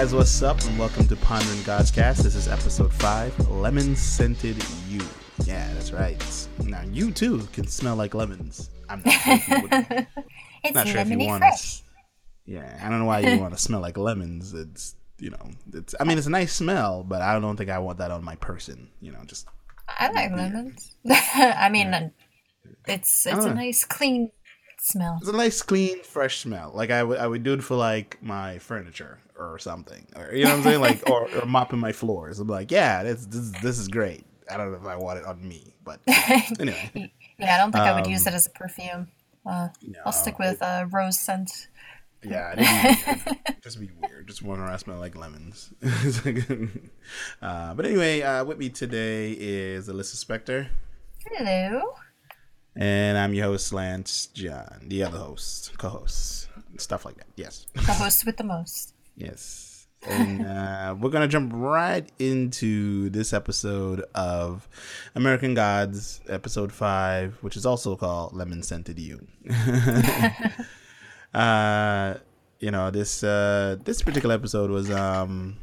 guys, what's up? And welcome to Pondering God's Cast. This is episode 5 Lemon Scented You. Yeah, that's right. Now, you too can smell like lemons. I'm not sure if you, would, It's not sure if you want fresh. to. Yeah, I don't know why you want to smell like lemons. It's, you know, it's, I mean, it's a nice smell, but I don't think I want that on my person. You know, just, I like lemons. I mean, it's it's a nice clean smell. it's a nice, clean, fresh smell. Like, I would, I would do it for, like, my furniture or something. Or, you know what I'm saying? Like, or, or mopping my floors. I'm like, yeah, this, this, this is great. I don't know if I want it on me, but anyway. Yeah, I don't think I would Um, use it as a perfume. Uh, No, I'll stick with uh, rose scent. Yeah, it'd be weird. just be weird. Just one around smell like lemons. uh, but anyway, uh, with me today is Alyssa Spector, Hello. And I'm your host Lance John, the other host, co-host, stuff like that. Yes, The host with the most. yes. And uh, we're gonna jump right into this episode of American Gods, episode five, which is also called "Lemon Scented You." uh you know this uh this particular episode was um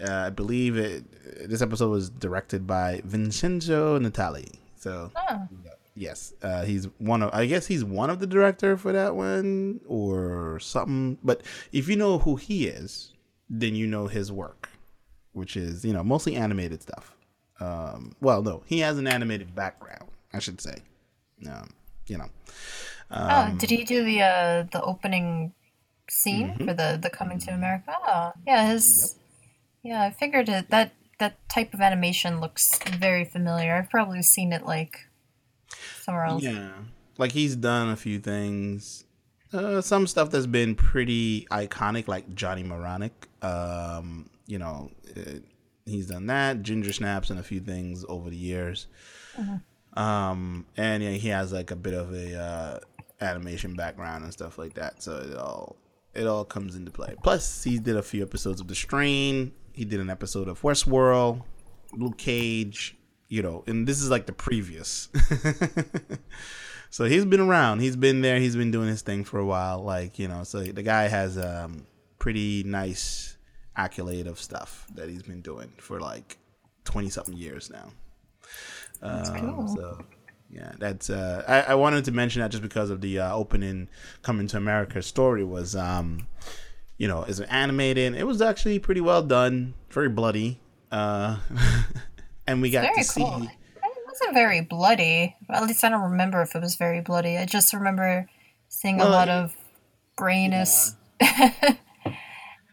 uh, i believe it this episode was directed by vincenzo natali so Oh, yes uh he's one of i guess he's one of the director for that one or something but if you know who he is then you know his work which is you know mostly animated stuff um well no he has an animated background i should say um you know oh, did he do the uh, the opening scene Mm-hmm. for the the Coming to America? Oh, yeah, his. Yeah, I figured it, that that type of animation looks very familiar. I've probably seen it like somewhere else. Yeah, like he's done a few things. Uh, some stuff that's been pretty iconic, like Johnny Mnemonic. Um, you know, uh, he's done that. Ginger Snaps and a few things over the years. Um, and yeah, he has like a bit of a uh, animation background and stuff like that. So it all it all comes into play. Plus, he did a few episodes of The Strain. He did an episode of Westworld, Luke Cage. You know, and this is like the previous. so he's been around. He's been there. He's been doing his thing for a while. Like you know, so the guy has um pretty nice accolade of stuff that he's been doing for like twenty something years now. Um, cool. So yeah, that's uh, I, I wanted to mention that just because of the uh, opening coming to America story was um, you know, is animated. It was actually pretty well done, very bloody, uh, and we got Very to see. cool. It wasn't very bloody. At least I don't remember if it was very bloody. I just remember seeing Well, a lot of grayness.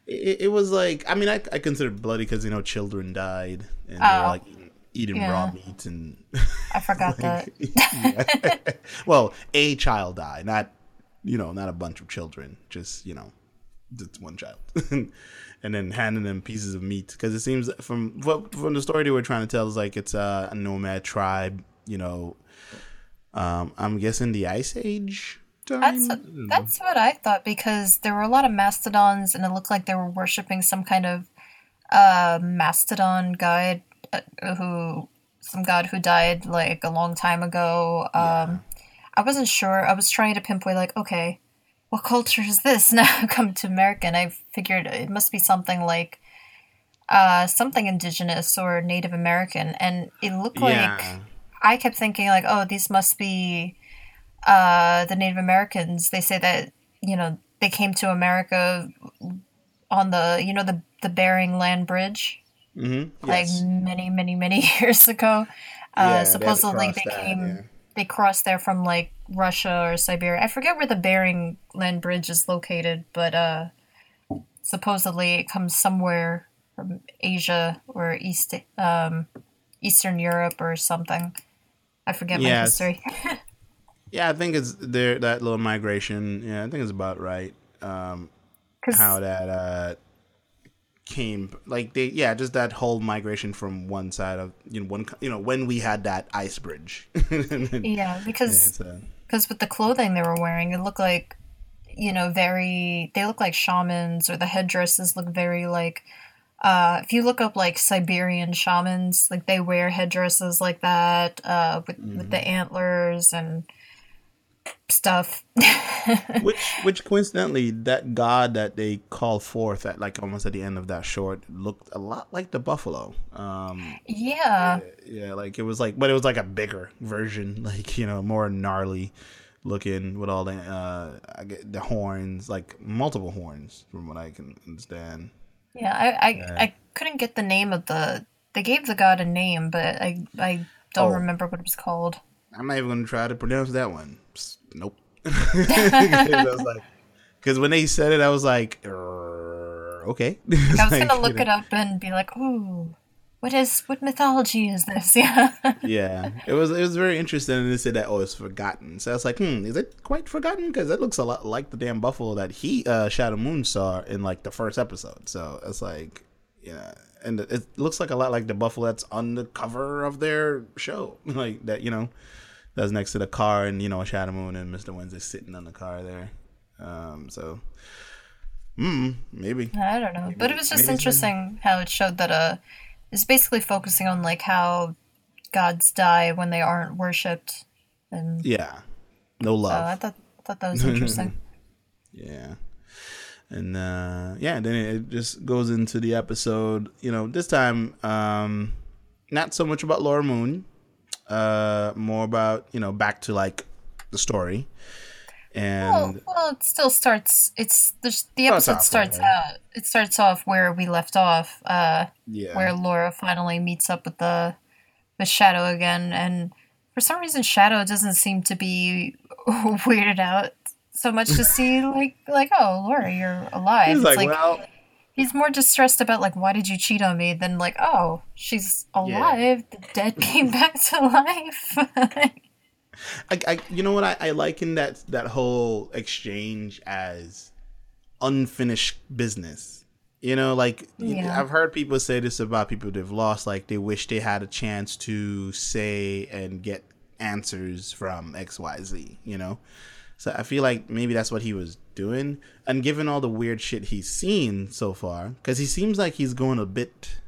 It, it was like I mean I, I consider bloody because you know children died and they Oh. were like eating, eating raw meat and I forgot that. Well a child died not you know not a bunch of children just you know just one child and then handing them pieces of meat because it seems from what from the story they were trying to tell is like it's a nomad tribe you know um I'm guessing the ice age time That's that's what I thought because there were a lot of mastodons, and it looked like they were worshiping some kind of uh, mastodon god uh, who some god who died like a long time ago. Um, I wasn't sure. I was trying to pinpoint like, okay, what culture is this now come to America? And I figured it must be something like uh, something indigenous or Native American, and it looked like. yeah I kept thinking like, oh, these must be uh, the Native Americans. They say that you know they came to America on the you know the the Bering Land Bridge mm-hmm. like yes. many many many years ago. Uh, to supposedly they that, came yeah. They cross there from like Russia or Siberia. I forget where the Bering Land Bridge is located, but uh, supposedly it comes somewhere from Asia or East um, Eastern Europe or something. I forget my history. Yeah, I think it's there that little migration. Yeah, I think it's about right. Um, how that uh came like they yeah just that whole migration from one side of you know one you know when we had that ice bridge. Yeah, yeah, because it's, uh, because with the clothing they were wearing, it looked like you know very they look like shamans or the headdresses look very like uh, if you look up like Siberian shamans, like they wear headdresses like that uh, with with the antlers and stuff. which which coincidentally that god that they call forth at like almost at the end of that short looked a lot like the buffalo um yeah. yeah like it was like but it was like a bigger version like you know more gnarly looking with all the uh I get the horns like multiple horns from what i can understand Yeah, I, I, I couldn't get the name of the. They gave the god a name, but I, I don't Oh. remember what it was called. I'm not even gonna try to pronounce that one Psst, nope because when they said it i was like "Er, okay I was gonna look it up and be like, "Ooh, what is what mythology is this?" Yeah, yeah, it was it was very interesting, and they said that oh, it's forgotten. So I was like, hmm, is it quite forgotten? Because it looks a lot like the damn buffalo that he uh, Shadow Moon saw in like the first episode. So it's like, yeah, and it looks like a lot like the buffalo that's on the cover of their show, like that, you know, that's next to the car, and you know, Shadow Moon and Mister Wednesday sitting on the car there. Um, so, hmm, maybe. I don't know, but it was just maybe interesting how it showed that uh, it's basically focusing on like how gods die when they aren't worshipped, and Yeah, no love. uh, I thought thought that was interesting. Yeah. And uh yeah, then it just goes into the episode, you know, this time um not so much about Laura Moon, uh more about, you know, back to like the story. Well, And well, it still starts. It's the the episode starts right. out. It starts off where we left off. Uh, yeah. where Laura finally meets up with the with Shadow again, and for some reason Shadow doesn't seem to be weirded out so much to see like like oh Laura you're alive. He's It's like, like, well, he's more distressed about like why did you cheat on me than like oh she's alive the dead came back to life. I, I you know what I, I liken that that whole exchange as unfinished business. You know, like Yeah. I've heard people say this about people they've lost. Like they wish they had a chance to say and get answers from X Y Z. You know, so I feel like maybe that's what he was doing. And given all the weird shit he's seen so far, because he seems like he's going a bit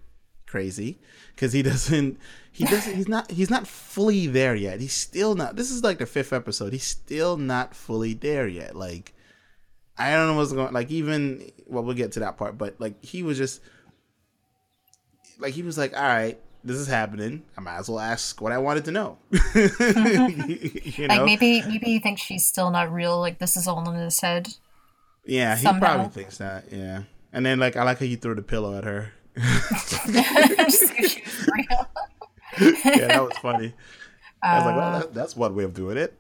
crazy because he doesn't he doesn't he's not he's not fully there yet he's still not this is like the fifth episode he's still not fully there yet like i don't know what's going like even well we'll get to that part but like he was just like he was like all right this is happening i might as well ask what i wanted to know you like maybe maybe he thinks she's still not real. Like this is all in his head. yeah he somehow. probably thinks that yeah and then like i like how you threw the pillow at her Just if she's real. yeah, that was funny. I was like, Uh, well, that, that's one way of doing it.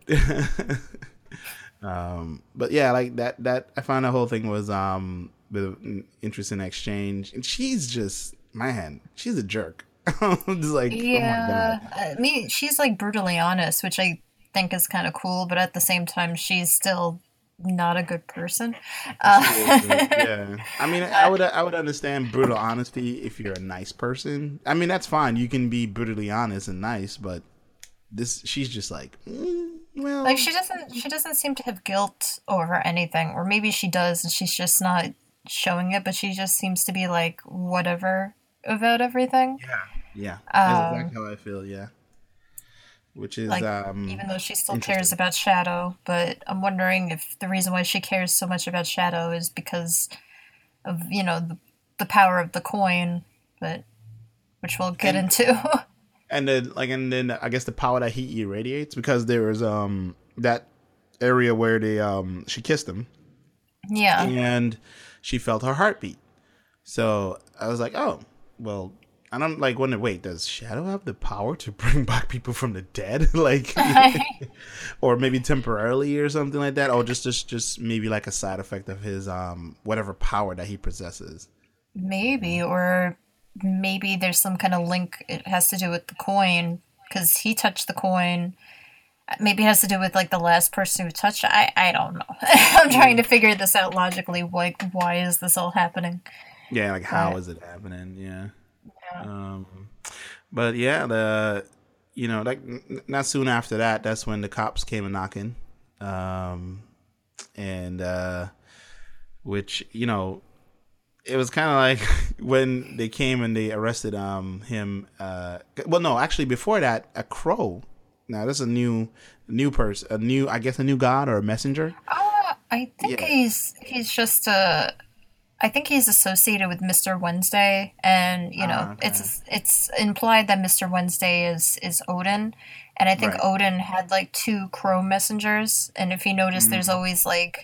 um, but yeah, like that. That I found the whole thing was um, with an interesting exchange, and she's just my man, she's a jerk. Just like, oh Yeah, god. I mean, she's like brutally honest, which I think is kind of cool, but at the same time, she's still not a good person. Uh, yeah, I mean, I would I would understand brutal honesty if you're a nice person. I mean, that's fine. You can be brutally honest and nice, but this she's just like, mm, well, like she doesn't, she doesn't seem to have guilt over anything, or maybe she does, and she's just not showing it. But she just seems to be like whatever about everything. Yeah, yeah, that's Um, exactly how I feel. Yeah, which is Like um, even though she still cares about Shadow, but I'm wondering if the reason why she cares so much about Shadow is because of you know the, the power of the coin, but which we'll get And- into. and then like and then I guess the power that he irradiates because there was um that area where they um she kissed him yeah. and she felt her heartbeat. So I was like, oh well. And I'm like wondering, wait, does Shadow have the power to bring back people from the dead, like, or maybe temporarily or something like that, or just just just maybe like a side effect of his um whatever power that he possesses. Maybe, or maybe there's some kind of link. It has to do with the coin because he touched the coin. Maybe it has to do with like the last person who touched. it. I I don't know. I'm trying to figure this out logically. Like, why is this all happening? Yeah, like how Right. is it happening? Yeah. Yeah. Um, but yeah, the you know like n- not soon after that, that's when the cops came a knocking, um, and uh, which you know it was kind of like when they came and they arrested um him. Uh, well, no, actually before that, a crow now this is a new new person, a new I guess a new god or a messenger. Uh, I think Yeah. he's he's just uh I think he's associated with Mr. Wednesday and you know Ah, okay. it's it's implied that Mr. Wednesday is is Odin and I think Right. Odin had like two crow messengers and if you notice there's Mm. always like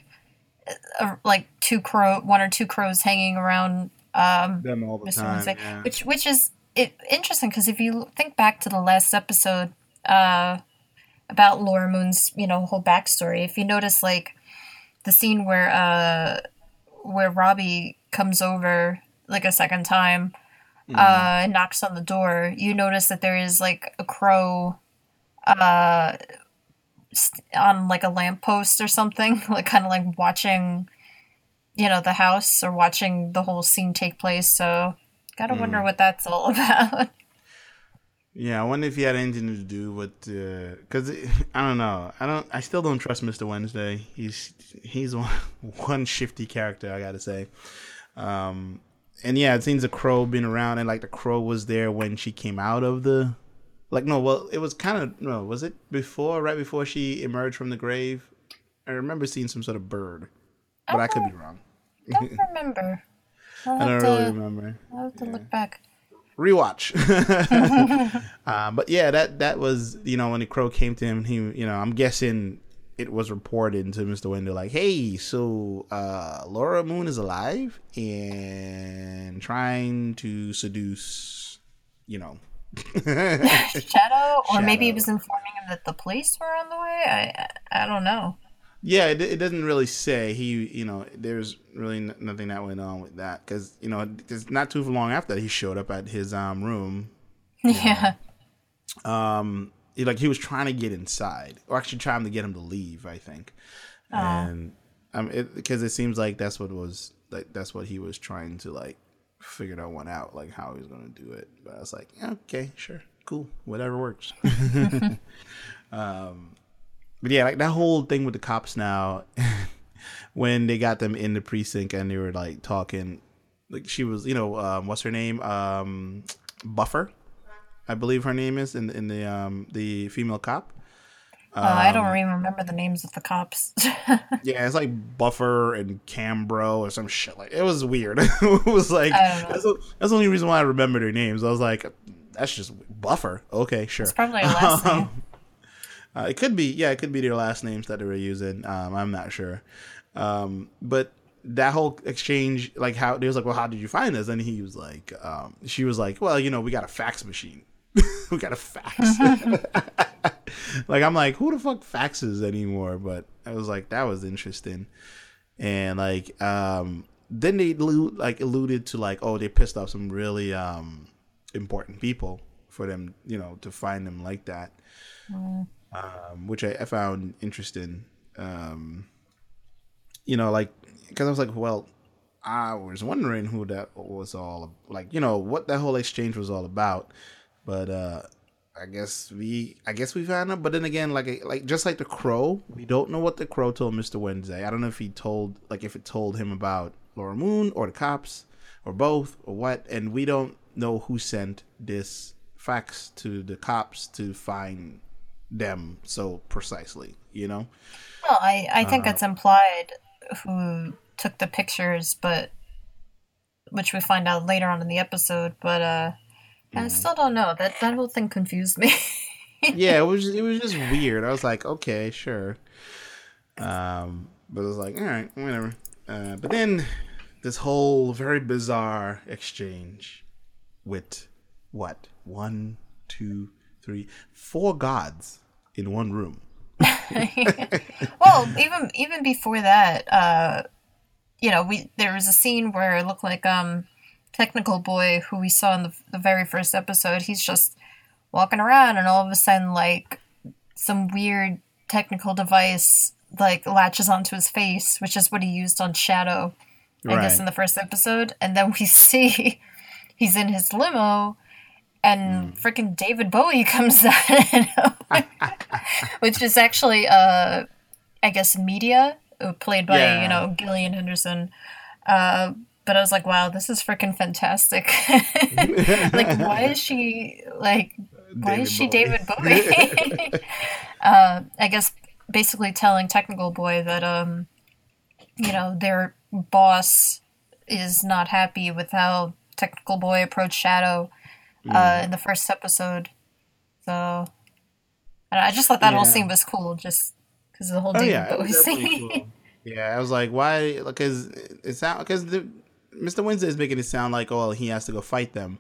a, like two crow one or two crows hanging around um Them all the Mr. time. Wednesday, yeah. which which is it interesting because if you think back to the last episode uh, about Laura Moon's you know whole backstory, if you notice like the scene where uh, where Robbie comes over like a second time Mm-hmm. uh, and knocks on the door, you notice that there is like a crow uh, st- on like a lamppost or something, like kind of like watching you know the house or watching the whole scene take place. So gotta wonder what that's all about. Yeah, I wonder if he had anything to do with because I don't know. I don't. I still don't trust Mister Wednesday. He's he's one, one shifty character. I gotta say. Um, and yeah, it seems the crow been around, and like the crow was there when she came out of the, like no, well, it was kind of no, was it before, right before she emerged from the grave? I remember seeing some sort of bird, but I could be wrong. don't remember. I don't to, really remember. I'll have to look back. Rewatch. uh, but yeah, that that was you know when the crow came to him, he you know I'm guessing it was reported to Mr. Window like, hey, so uh, Laura Moon is alive and trying to seduce, you know. Shadow, or maybe he was informing him that the police were on the way. I I, I don't know. Yeah, it, it doesn't really say. He. You know, there's really n- nothing that went on with that because you know, it's not too long after that he showed up at his um room. Yeah. um he, like he was trying to get inside or actually trying to get him to leave i think. And um it because it seems like that's what was like that's what he was trying to like figure that one out like how he was going to do it. But i was like yeah, okay sure cool whatever works. Um but yeah like that whole thing with the cops now when they got them in the precinct and they were like talking like she was you know um what's her name um buffer I believe her name is in in the um the female cop. Uh, I Um, don't even remember the names of the cops. Yeah, it's like Buffer and Cambro or some shit like. It was weird. it was like I don't know. that's, the- that's the only reason why I remember their names. I was like, that's just Buffer. Okay, sure. it's probably a last name. Uh, it could be, yeah, it could be their last names that they were using. Um, I'm not sure. Um, but that whole exchange, like how they was like, well, how did you find us? And he was like, um, she was like, well, you know, we got a fax machine. we got a fax. like I'm like, who the fuck faxes anymore? But I was like, that was interesting. And like, um, then they like alluded to like, oh, they pissed off some really um important people for them, you know, to find them like that um, which I, I found interesting. Um, you know, like because I was like, well, I was wondering who that was all like, you know, what that whole exchange was all about. But uh, I guess we, I guess we found out. But then again, like, like just like the crow, we don't know what the crow told Mister Wednesday. I don't know if he told, like, if it told him about Laura Moon or the cops or both or what, and we don't know who sent this fax to the cops to find them so precisely. You know. Well, I, I think Uh-huh. it's implied who took the pictures, but which we find out later on in the episode. But uh. I still don't know. That that whole thing confused me. yeah, it was it was just weird. I was like, okay, sure. Um, but it was like, all right, whatever. Uh, but then this whole very bizarre exchange with what one, two, three, four gods in one room. well, even even before that, uh, you know, we there was a scene where it looked like um, technical boy who we saw in the, the very first episode. He's just walking around, and all of a sudden, like some weird technical device like latches onto his face, which is what he used on Shadow, I guess, in the first episode. And then we see he's in his limo. And freaking David Bowie comes out, which is actually, uh, I guess, media uh, played by Yeah. you know Gillian Anderson. Uh, but I was like, wow, this is freaking fantastic. like, why is she like why is she David Bowie? uh, I guess basically telling Technical Boy that um, you know, their boss is not happy with how Technical Boy approached Shadow uh, mm. in the first episode. So I just thought that yeah. whole scene was cool, just because of the whole oh, David yeah, Bowie scene. Cool. yeah, I was like, why? Because it sound because Mr. Wednesday is making it sound like, oh, he has to go fight them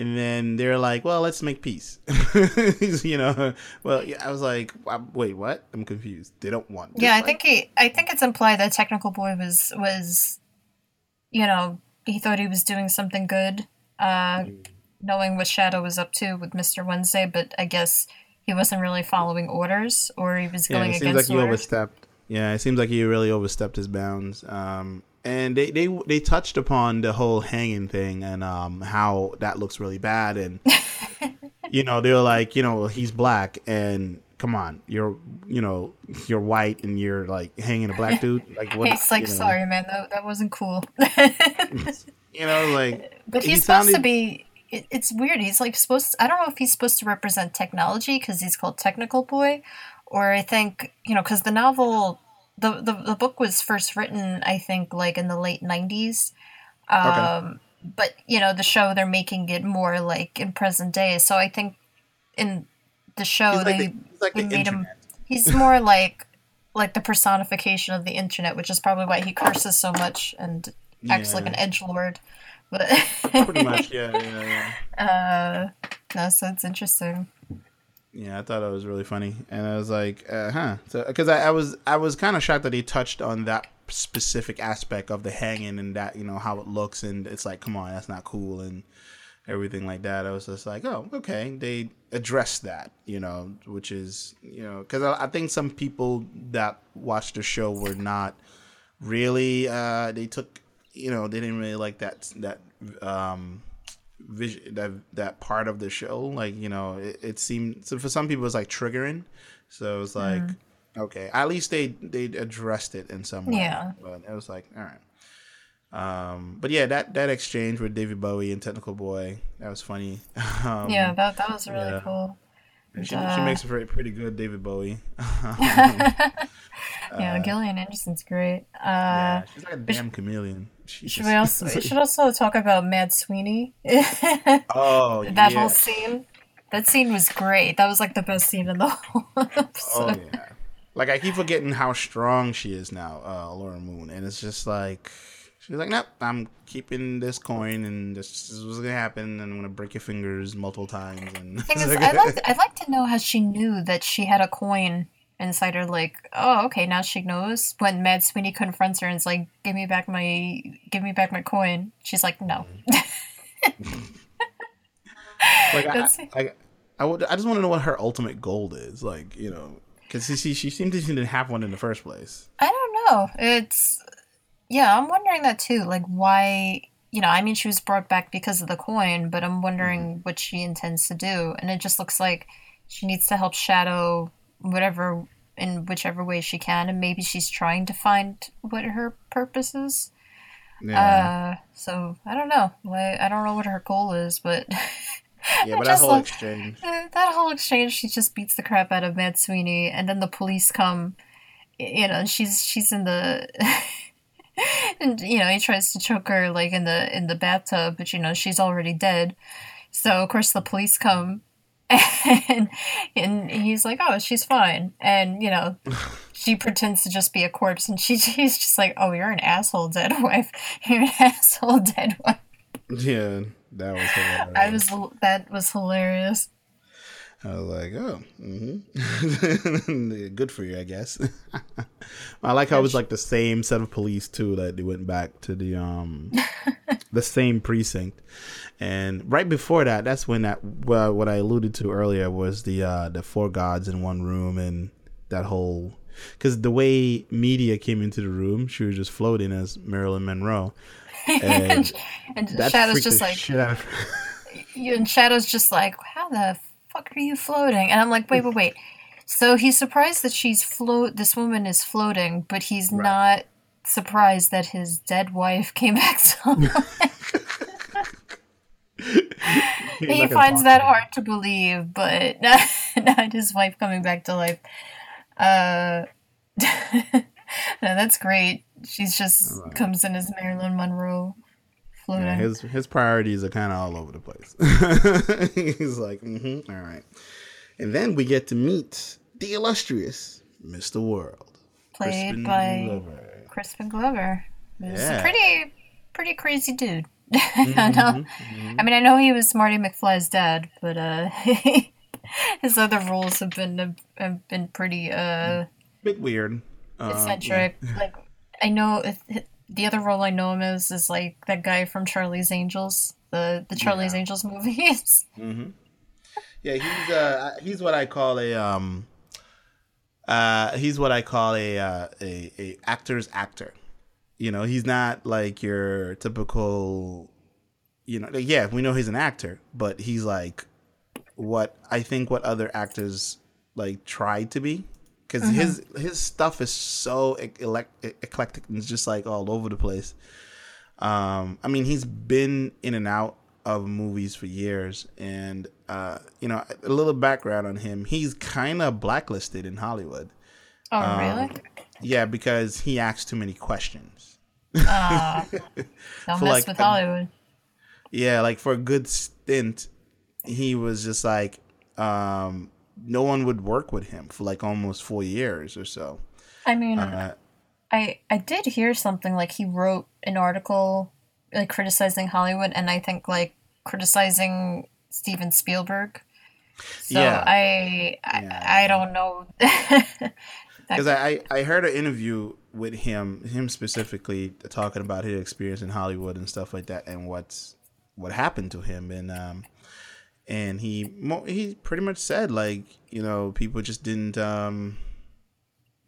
and then they're like, "Well, let's make peace." you know, well, yeah, I was like, "Wait, what?" I'm confused. They don't want. Yeah, I think he. I think it's implied that Technical Boy was was, you know, he thought he was doing something good, uh, mm. Knowing what Shadow was up to with Mister Wednesday, but I guess he wasn't really following orders, or he was going yeah, it seems against like orders. he overstepped. Yeah, it seems like he really overstepped his bounds. Um, and they, they they touched upon the whole hanging thing and um, how that looks really bad and you know they were like you know he's black and come on you're you know you're white and you're like hanging a black dude like what he's like you know. sorry man that, that wasn't cool you know like but he's he supposed sounded... to be it, it's weird he's like supposed to, i don't know if he's supposed to represent technology because he's called technical boy or i think you know because the novel the, the the book was first written, I think, like in the late '90s. Um, okay. But you know, the show they're making it more like in present day. So I think in the show he's they, like the, like they the made internet. him. He's more like like the personification of the internet, which is probably why he curses so much and acts yeah. like an edge lord. But pretty much, yeah, yeah, yeah. Uh, no, so it's interesting. Yeah, I thought it was really funny, and I was like, uh, "Huh?" So, because I, I was, I was kind of shocked that he touched on that specific aspect of the hanging and that, you know, how it looks, and it's like, come on, that's not cool, and everything like that. I was just like, "Oh, okay." They addressed that, you know, which is, you know, because I, I think some people that watched the show were not really. uh They took, you know, they didn't really like that that um vision that that part of the show. Like you know it, it seemed so for some people it's like triggering. So it was like mm. okay at least they they addressed it in some way. Yeah. But it was like all right. Um but yeah that that exchange with david bowie and technical boy that was funny. Um, yeah that that was really yeah. cool. She, uh, she makes a very pretty good david bowie. Yeah, uh, Gillian Anderson's great. Uh, yeah, she's like a damn chameleon. Should we also we should also talk about Mad Sweeney? oh, that whole scene. That scene was great. That was like the best scene in the whole episode. Oh yeah. Like I keep forgetting how strong she is now, uh, Laura Moon, and it's just like she's like, "Nope, I'm keeping this coin, and this is what's gonna happen, and I'm gonna break your fingers multiple times." And is, I'd like to, I'd like to know how she knew that she had a coin Insider like, oh, okay, now she knows. When Mad Sweeney confronts her and is like, give me back my, give me back my coin. She's like, no. like I, I, I, would, I just want to know what her ultimate goal is. Like, you know, because she, she seemed to didn't have one in the first place. I don't know. It's, yeah, I'm wondering that too. Like, why? You know, I mean, she was brought back because of the coin, but I'm wondering mm-hmm. what she intends to do. And it just looks like she needs to help Shadow whatever in whichever way she can and maybe she's trying to find what her purpose is. Yeah. Uh, so i don't know. I don't know what her goal is but yeah but that whole exchange. uh, that whole exchange she just beats the crap out of mad sweeney and then the police come you know she's she's in the and you know he tries to choke her like in the in the bathtub but you know she's already dead. So of course the police come and and he's like, "Oh, she's fine," and you know, she pretends to just be a corpse, and she she's just like, "Oh, you're an asshole, dead wife. You're an asshole, dead wife." Yeah, that was hilarious. I was that was hilarious. I was like, oh, mm-hmm. good for you, I guess. I like how it was like the same set of police too that they went back to the um the same precinct, and right before that, that's when that well, what I alluded to earlier was the uh the four gods in one room and that whole because the way media came into the room, she was just floating as Marilyn Monroe, and, and Shadow's just like, you and Shadow's just like, how the fuck are you floating? And I'm like, wait, wait, wait. So he's surprised that she's float. This woman is floating, but he's right. not surprised that his dead wife came back to life. He finds that hard to believe, but not, not his wife coming back to life. Uh, no, that's great. She's just right. comes in as Marilyn Monroe. Floating. Yeah, his his priorities are kind of all over the place. He's like, mm-hmm, all right. And then we get to meet the illustrious Mr. World, played Crispin by Glover. Crispin Glover. He's yeah. a pretty pretty crazy dude. Mm-hmm. Mm-hmm. I mean, I know he was Marty McFly's dad, but uh, his other roles have been have been pretty uh, bit weird, uh, eccentric. Yeah. Like I know the other role I know him as is like that guy from Charlie's Angels, the the Charlie's yeah. Angels movies. Mm-hmm. Yeah, he's uh he's what I call a um uh he's what I call a uh, a a actor's actor. You know, he's not like your typical you know, yeah, we know he's an actor, but he's like what I think what other actors like try to be because mm-hmm. his his stuff is so eclectic and it's just like all over the place. Um, I mean, he's been in and out of movies for years, and uh, you know, a little background on him: he's kind of blacklisted in Hollywood. Oh, um, really? Yeah, because he asks too many questions. Uh, don't mess like with Hollywood. yeah, like for a good stint, he was just like, um, no one would work with him for like almost four years or so. I mean, uh, I I did hear something like he wrote an article like criticizing Hollywood, and I think like criticizing Steven Spielberg. So yeah. I I, yeah. I don't know. Because I, I heard an interview with him, him specifically talking about his experience in Hollywood and stuff like that, and what's what happened to him, and um, and he he pretty much said like you know people just didn't um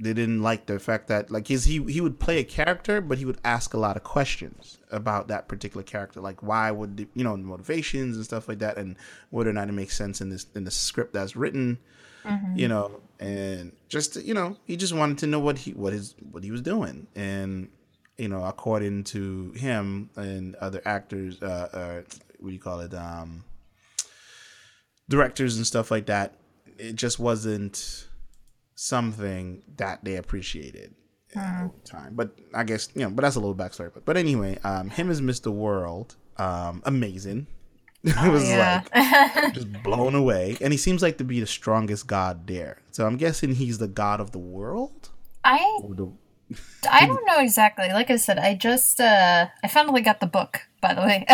they didn't like the fact that like his he he would play a character but he would ask a lot of questions about that particular character. Like why would the, you know motivations and stuff like that and whether or not it makes sense in this in the script that's written mm-hmm. you know and just you know he just wanted to know what he what his what he was doing and you know according to him and other actors uh, uh what do you call it um directors and stuff like that, it just wasn't something that they appreciated mm. over time. But I guess you know, but that's a little backstory. But but anyway, um, him as Mr. World, um, amazing. it oh, was yeah. like just blown away, and he seems like to be the strongest god there. So I'm guessing he's the god of the world. I the... I don't know exactly. Like I said, I just uh I finally got the book, by the way.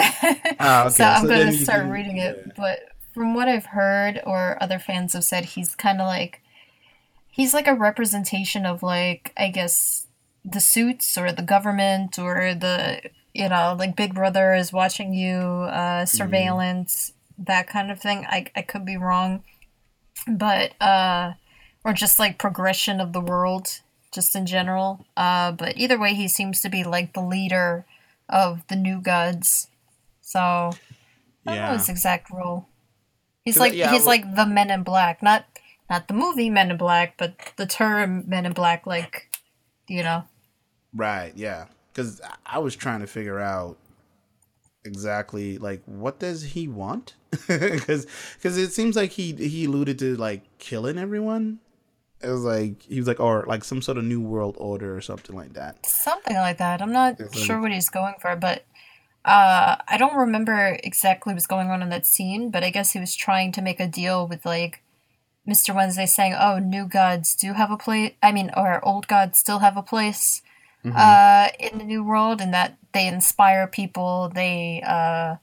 Ah, okay. so I'm gonna start can, reading it. Yeah. But from what I've heard or other fans have said, he's kind of like he's like a representation of like I guess the suits or the government or the you know like Big Brother is watching you, uh, surveillance, mm. that kind of thing. I I could be wrong, but uh, or just like progression of the world, just in general. Uh, but either way, he seems to be like the leader of the new gods. So I don't yeah. know his exact role. He's like yeah, he's like the Men in Black, not not the movie Men in Black, but the term Men in Black, like you know. Right. Yeah. Because I was trying to figure out exactly like what does he want because because it seems like he he alluded to like killing everyone it was like he was like or like some sort of new world order or something like that something like that i'm not sure what he's going for but uh, I don't remember exactly what's going on in that scene, but I guess he was trying to make a deal with like Mr. Wednesday saying, "Oh, new gods do have a place. I mean, or old gods still have a place mm-hmm. uh, in the new world, and that they inspire people. They uh,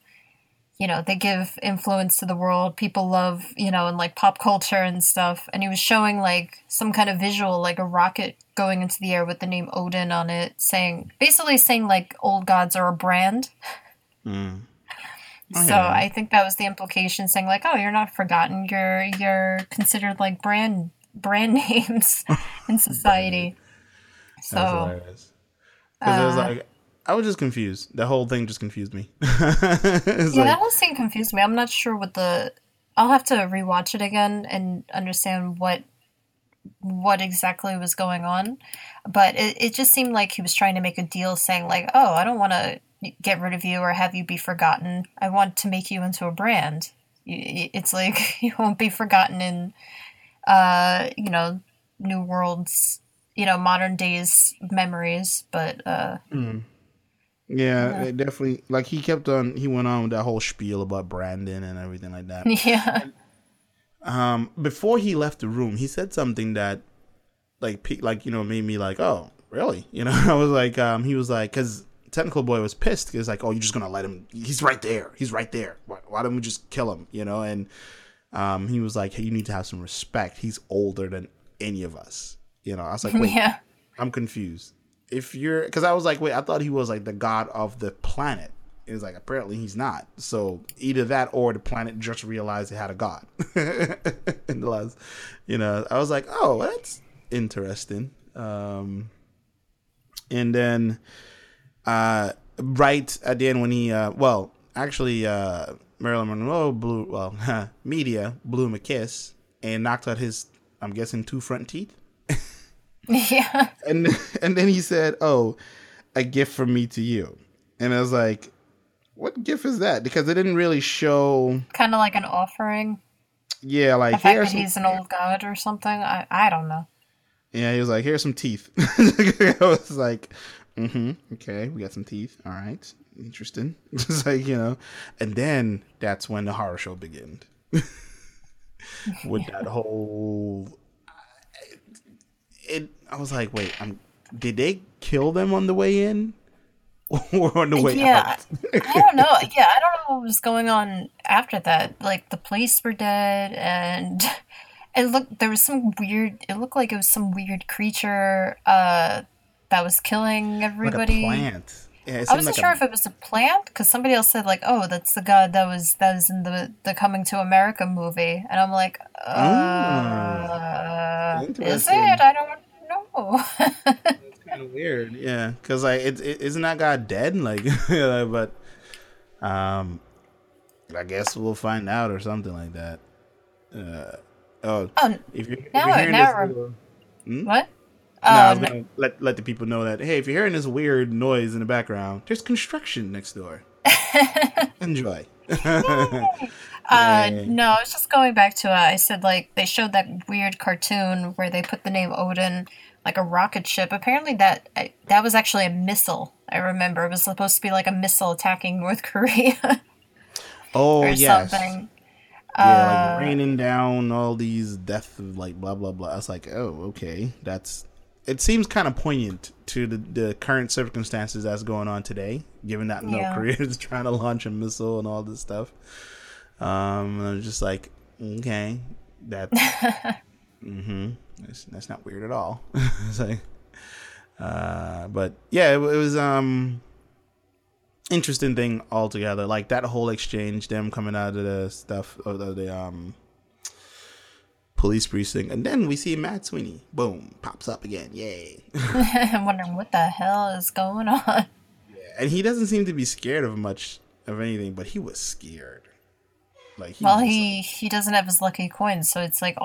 you know, they give influence to the world. People love, you know, and like pop culture and stuff. And he was showing like some kind of visual, like a rocket going into the air with the name Odin on it, saying basically saying like old gods are a brand. Mm. so I think that was the implication, saying like, oh, you're not forgotten. You're you're considered like brand brand names in society. So. Because uh, it was like I was just confused. The whole thing just confused me. yeah, like, that whole scene confused me. I'm not sure what the. I'll have to rewatch it again and understand what what exactly was going on. But it, it just seemed like he was trying to make a deal, saying like, "Oh, I don't want to get rid of you or have you be forgotten. I want to make you into a brand." it's like you won't be forgotten in, uh, you know, New World's, you know, modern days memories. But uh, mm. yeah, yeah. definitely. Like he kept on, he went on with that whole spiel about Brandon and everything like that. Yeah. Um, before he left the room, he said something that, like, like you know, made me like, oh, really? You know, I was like, um, he was like, because technical boy was pissed because like, oh, you're just gonna let him? He's right there. He's right there. Why, why don't we just kill him? You know, and um, he was like, hey, you need to have some respect. He's older than any of us. You know, I was like, wait, yeah. I'm confused. If you're, because I was like, wait, I thought he was like the god of the planet. It was like apparently he's not. So either that or the planet just realized it had a god. in the last, you know, I was like, oh, that's interesting. Um, and then uh, right at the end when he, uh, well, actually, uh, Marilyn Monroe blew, well, media blew him a kiss and knocked out his, I'm guessing, two front teeth. yeah. And and then he said, "Oh, a gift from me to you," and I was like, "What gift is that?" Because it didn't really show. Kind of like an offering. Yeah, like the fact that he's an old god or something. I I don't know. Yeah, he was like, "Here's some teeth." I was like, "Mm-hmm. Okay, we got some teeth. All right, interesting." Just like you know, and then that's when the horror show began. With yeah. that whole, it. I was like, "Wait, I'm. Did they kill them on the way in?" or on the way yeah, out. I don't know. Yeah, I don't know what was going on after that. Like the police were dead, and it looked there was some weird. It looked like it was some weird creature uh, that was killing everybody. Like plant. Yeah, I wasn't like sure a... if it was a plant because somebody else said like, "Oh, that's the god that was that was in the the Coming to America movie," and I'm like, uh, "Is it? I don't know." it's kind of weird, yeah, because like, it, it isn't that god dead? Like, but um, I guess we'll find out or something like that. Uh, Oh, oh if you're, now, if you're now this, hmm? what? No, I was um, gonna let let the people know that hey, if you're hearing this weird noise in the background, there's construction next door. Enjoy. uh, no, I was just going back to uh, I said like they showed that weird cartoon where they put the name Odin like a rocket ship. Apparently that that was actually a missile. I remember it was supposed to be like a missile attacking North Korea. oh yes. Something. Yeah, like uh, raining down all these death, like blah blah blah. I was like, oh, okay, that's. It seems kind of poignant to the, the current circumstances that's going on today, given that North yeah. Korea is trying to launch a missile and all this stuff. Um, I was just like, okay, that, mm-hmm, that's, that's not weird at all. it's like, uh, but yeah, it, it was um, interesting thing altogether. Like that whole exchange, them coming out of the stuff of the, the um police precinct, and then we see Mad Sweeney. Boom, pops up again. Yay! I'm wondering what the hell is going on. Yeah, and he doesn't seem to be scared of much of anything, but he was scared. Like he well, he like, he doesn't have his lucky coins, so it's like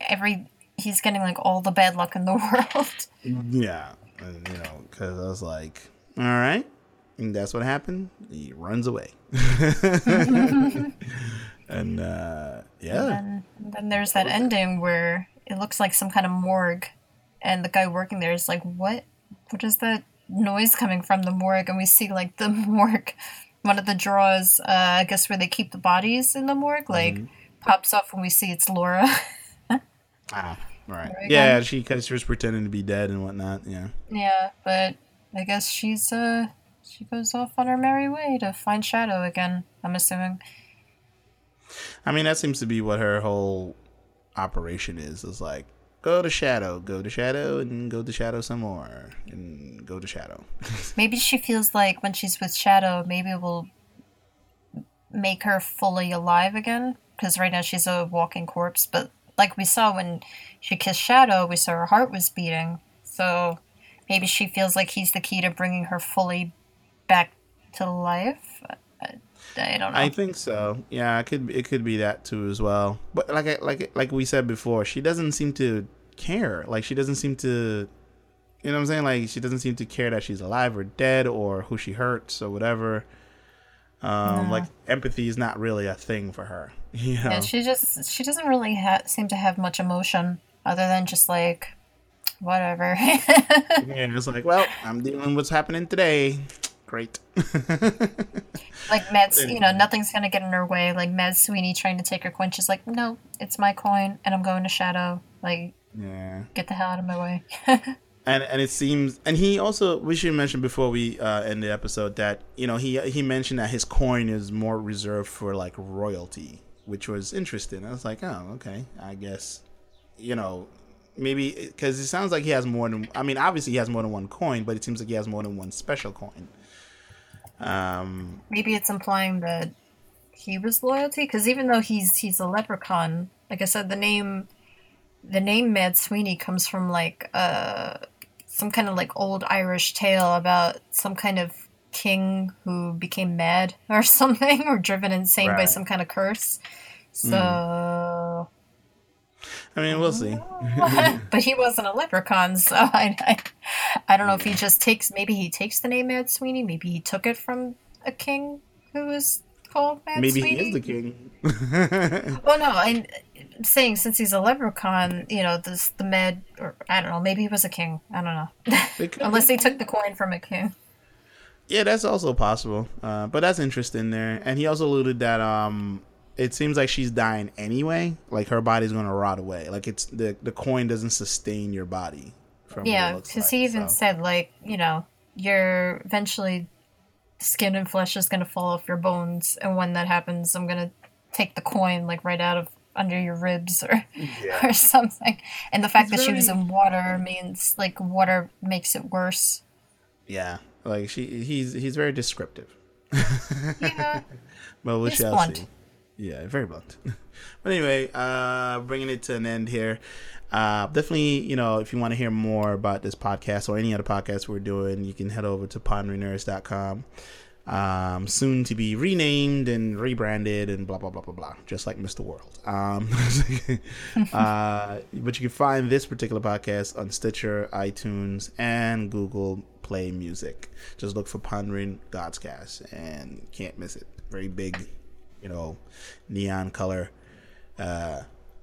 every he's getting like all the bad luck in the world. Yeah, and, you know, because I was like, all right, and that's what happened. He runs away. and uh, yeah. And then, then there's that ending where it looks like some kind of morgue, and the guy working there is like, "What? What is that noise coming from the morgue?" And we see like the morgue, one of the drawers, uh, I guess where they keep the bodies in the morgue, like mm-hmm. pops off when we see it's Laura. ah, right. Yeah, she because she was pretending to be dead and whatnot. Yeah. Yeah, but I guess she's uh she goes off on her merry way to find Shadow again, I'm assuming. I mean, that seems to be what her whole operation is. Is like, go to Shadow, go to Shadow, and go to Shadow some more, and go to Shadow. maybe she feels like when she's with Shadow, maybe it will make her fully alive again. Because right now she's a walking corpse. But like we saw when she kissed Shadow, we saw her heart was beating. So maybe she feels like he's the key to bringing her fully back to life. I don't know. I think so. Yeah, it could it could be that too as well. But like I, like like we said before, she doesn't seem to care. Like she doesn't seem to you know what I'm saying? Like she doesn't seem to care that she's alive or dead or who she hurts or whatever. Um, no. Like empathy is not really a thing for her. You know? Yeah, she just she doesn't really ha- seem to have much emotion other than just like whatever. yeah, it's like, well, I'm dealing with what's happening today. Great. like Mad, you know, nothing's gonna get in her way. Like Mad Sweeney trying to take her coin, she's like, no, it's my coin, and I'm going to Shadow. Like, yeah, get the hell out of my way. and and it seems, and he also we should mention before we uh, end the episode that you know he he mentioned that his coin is more reserved for like royalty, which was interesting. I was like, oh, okay, I guess, you know, maybe because it sounds like he has more than. I mean, obviously he has more than one coin, but it seems like he has more than one special coin. Um, Maybe it's implying that he was loyalty because even though he's he's a leprechaun, like I said, the name the name Mad Sweeney comes from like uh some kind of like old Irish tale about some kind of king who became mad or something or driven insane right. by some kind of curse. So mm. I mean, we'll see. but he wasn't a leprechaun, so I, I, don't know if he just takes. Maybe he takes the name Mad Sweeney. Maybe he took it from a king who was called Mad maybe Sweeney. Maybe he is the king. well, no, I'm saying since he's a leprechaun, you know, this the Mad, or I don't know. Maybe he was a king. I don't know. Unless he took the coin from a king. Yeah, that's also possible. Uh, but that's interesting there. And he also alluded that um it seems like she's dying anyway. Like her body's gonna rot away. Like it's the the coin doesn't sustain your body. Yeah, because like, he even so. said like you know you're eventually skin and flesh is gonna fall off your bones, and when that happens, I'm gonna take the coin like right out of under your ribs or yeah. or something. And the fact it's that very... she was in water means like water makes it worse. Yeah, like she he's he's very descriptive. yeah, but we shall blunt. see. Yeah, very blunt. but anyway, uh, bringing it to an end here. Uh, definitely, you know, if you want to hear more about this podcast or any other podcast we're doing, you can head over to ponderingnerds.com. Um, soon to be renamed and rebranded and blah blah blah blah blah, just like Mr. World. Um, uh, but you can find this particular podcast on Stitcher, iTunes, and Google Play Music. Just look for Pondering God's Cast and can't miss it. Very big you know, neon color uh,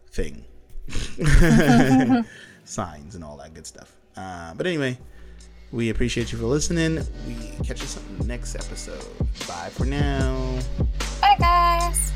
thing, signs and all that good stuff. Uh, but anyway, we appreciate you for listening. We catch you next episode. Bye for now. Bye, guys.